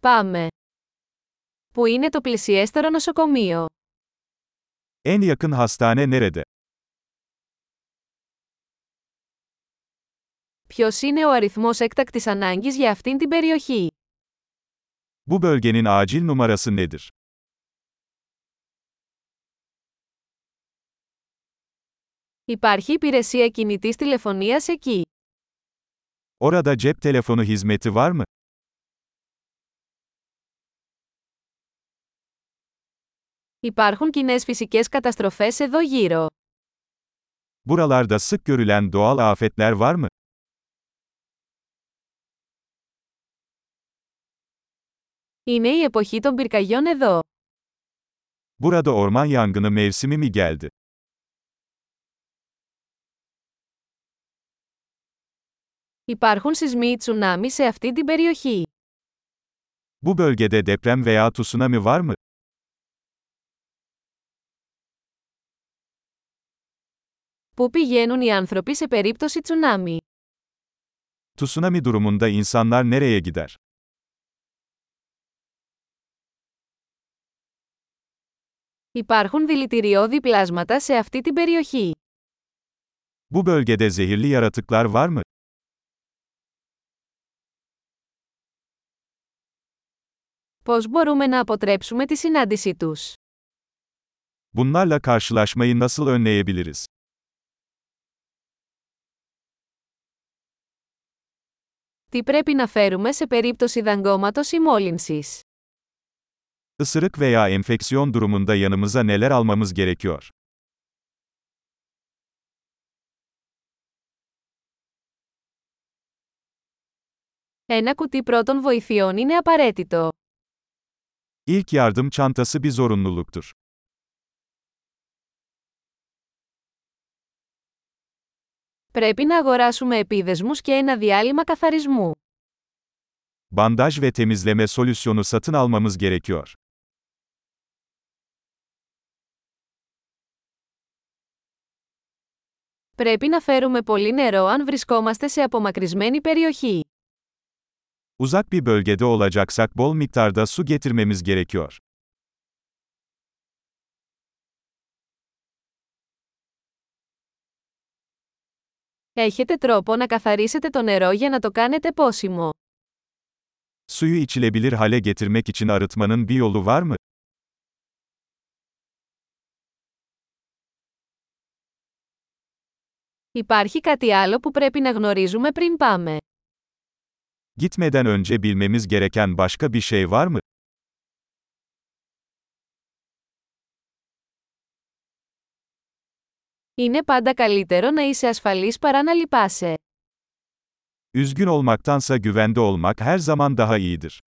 Πάμε. Πού είναι το πλησιέστερο νοσοκομείο; En yakın hastane nerede? Ποιος είναι ο αριθμός έκτακτης ανάγκης για αυτήν την περιοχή; Bu bölgenin acil numarası nedir? Υπάρχει υπηρεσία κινητής τηλεφωνίας εκεί. Orada cep telefonu hizmeti var mı? Υπάρχουν κοινές φυσικές καταστροφές εδώ γύρω. Buralarda sık görülen doğal afetler var mı? Είναι η εποχή των πυρκαγιών εδώ. Burada orman yangını mevsimi mi geldi? Υπάρχουν σεισμοί ή τσουνάμι σε αυτή την περιοχή. Bu bölgede deprem veya tsunami var mı? Πού πηγαίνουν οι άνθρωποι σε περίπτωση τσουνάμι; Tsunami durumunda insanlar nereye gider? Υπάρχουν δηλητηριώδη πλάσματα σε αυτή την περιοχή. Bu bölgede zehirli yaratıklar var mı? Πώς μπορούμε να αποτρέψουμε τη συνάντησή τους; Bunlarla karşılaşmayı nasıl önleyebiliriz? Τι πρέπει να φέρουμε σε περίπτωση δαγκώματος ή μόλυνσης? Isırık veya enfeksiyon durumunda yanımıza neler almamız gerekiyor? Ένα κουτί πρώτων βοηθειών είναι απαραίτητο. İlk yardım çantası bir zorunluluktur. Πρέπει να αγοράσουμε επίδεσμους και ένα διάλειμμα καθαρισμού. Bandaj ve temizleme solüsyonu satın almamız gerekiyor. Πρέπει να φέρουμε πολύ νερό αν βρισκόμαστε σε απομακρυσμένη περιοχή. Uzak bir bölgede olacaksak bol miktarda su getirmemiz gerekiyor. Έχετε τρόπο να καθαρίσετε το νερό για να το κάνετε πόσιμο. Suyu içilebilir hale getirmek için arıtmanın bir yolu var mı? Υπάρχει κάτι άλλο που πρέπει να γνωρίζουμε πριν πάμε. Gitmeden önce bilmemiz gereken başka bir şey var mı? Είναι πάντα καλύτερο να είσαι ασφαλής παρά να λυπάσαι. Üzgün olmaktansa güvende olmak her zaman daha iyidir.